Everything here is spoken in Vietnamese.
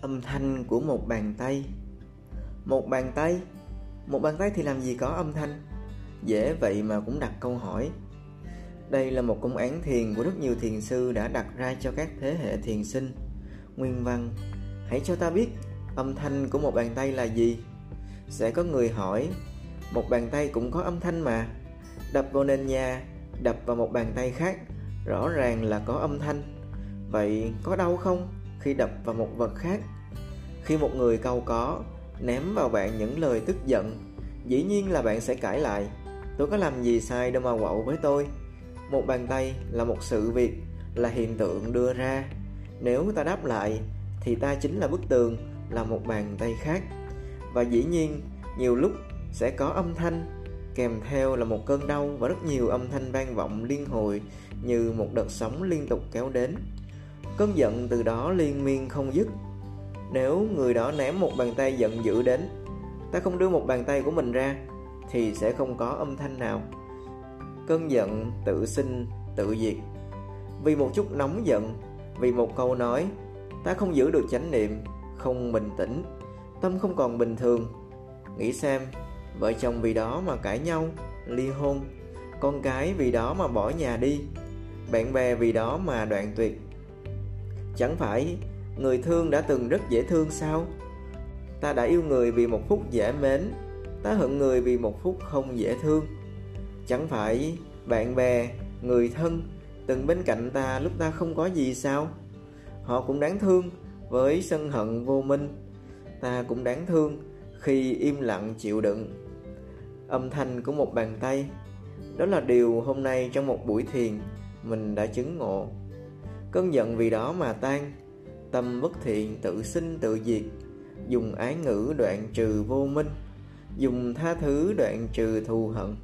âm thanh của một bàn tay. Một bàn tay? Một bàn tay thì làm gì có âm thanh? Dễ vậy mà cũng đặt câu hỏi. Đây là một công án thiền của rất nhiều thiền sư đã đặt ra cho các thế hệ thiền sinh. Nguyên văn, hãy cho ta biết âm thanh của một bàn tay là gì. Sẽ có người hỏi, một bàn tay cũng có âm thanh mà. Đập vào nền nhà, đập vào một bàn tay khác, rõ ràng là có âm thanh. Vậy có đau không? Khi đập vào một vật khác. Khi một người câu có, ném vào bạn những lời tức giận, dĩ nhiên là bạn sẽ cãi lại. Tôi có làm gì sai đâu mà quậu với tôi? Một bàn tay là một sự việc, là hiện tượng đưa ra. Nếu ta đáp lại, thì ta chính là bức tường, là một bàn tay khác. Và dĩ nhiên, nhiều lúc sẽ có âm thanh, kèm theo là một cơn đau và rất nhiều âm thanh vang vọng liên hồi như một đợt sóng liên tục kéo đến cơn giận từ đó liên miên không dứt. Nếu người đó ném một bàn tay giận dữ đến, ta không đưa một bàn tay của mình ra, thì sẽ không có âm thanh nào. Cơn giận tự sinh, tự diệt. Vì một chút nóng giận, vì một câu nói, ta không giữ được chánh niệm, không bình tĩnh, tâm không còn bình thường. Nghĩ xem, vợ chồng vì đó mà cãi nhau, ly hôn, con cái vì đó mà bỏ nhà đi, bạn bè vì đó mà đoạn tuyệt chẳng phải người thương đã từng rất dễ thương sao? Ta đã yêu người vì một phút dễ mến, ta hận người vì một phút không dễ thương. Chẳng phải bạn bè, người thân, từng bên cạnh ta lúc ta không có gì sao? Họ cũng đáng thương với sân hận vô minh. Ta cũng đáng thương khi im lặng chịu đựng. Âm thanh của một bàn tay, đó là điều hôm nay trong một buổi thiền mình đã chứng ngộ cơn giận vì đó mà tan. Tâm bất thiện, tự sinh, tự diệt. Dùng ái ngữ đoạn trừ vô minh. Dùng tha thứ đoạn trừ thù hận.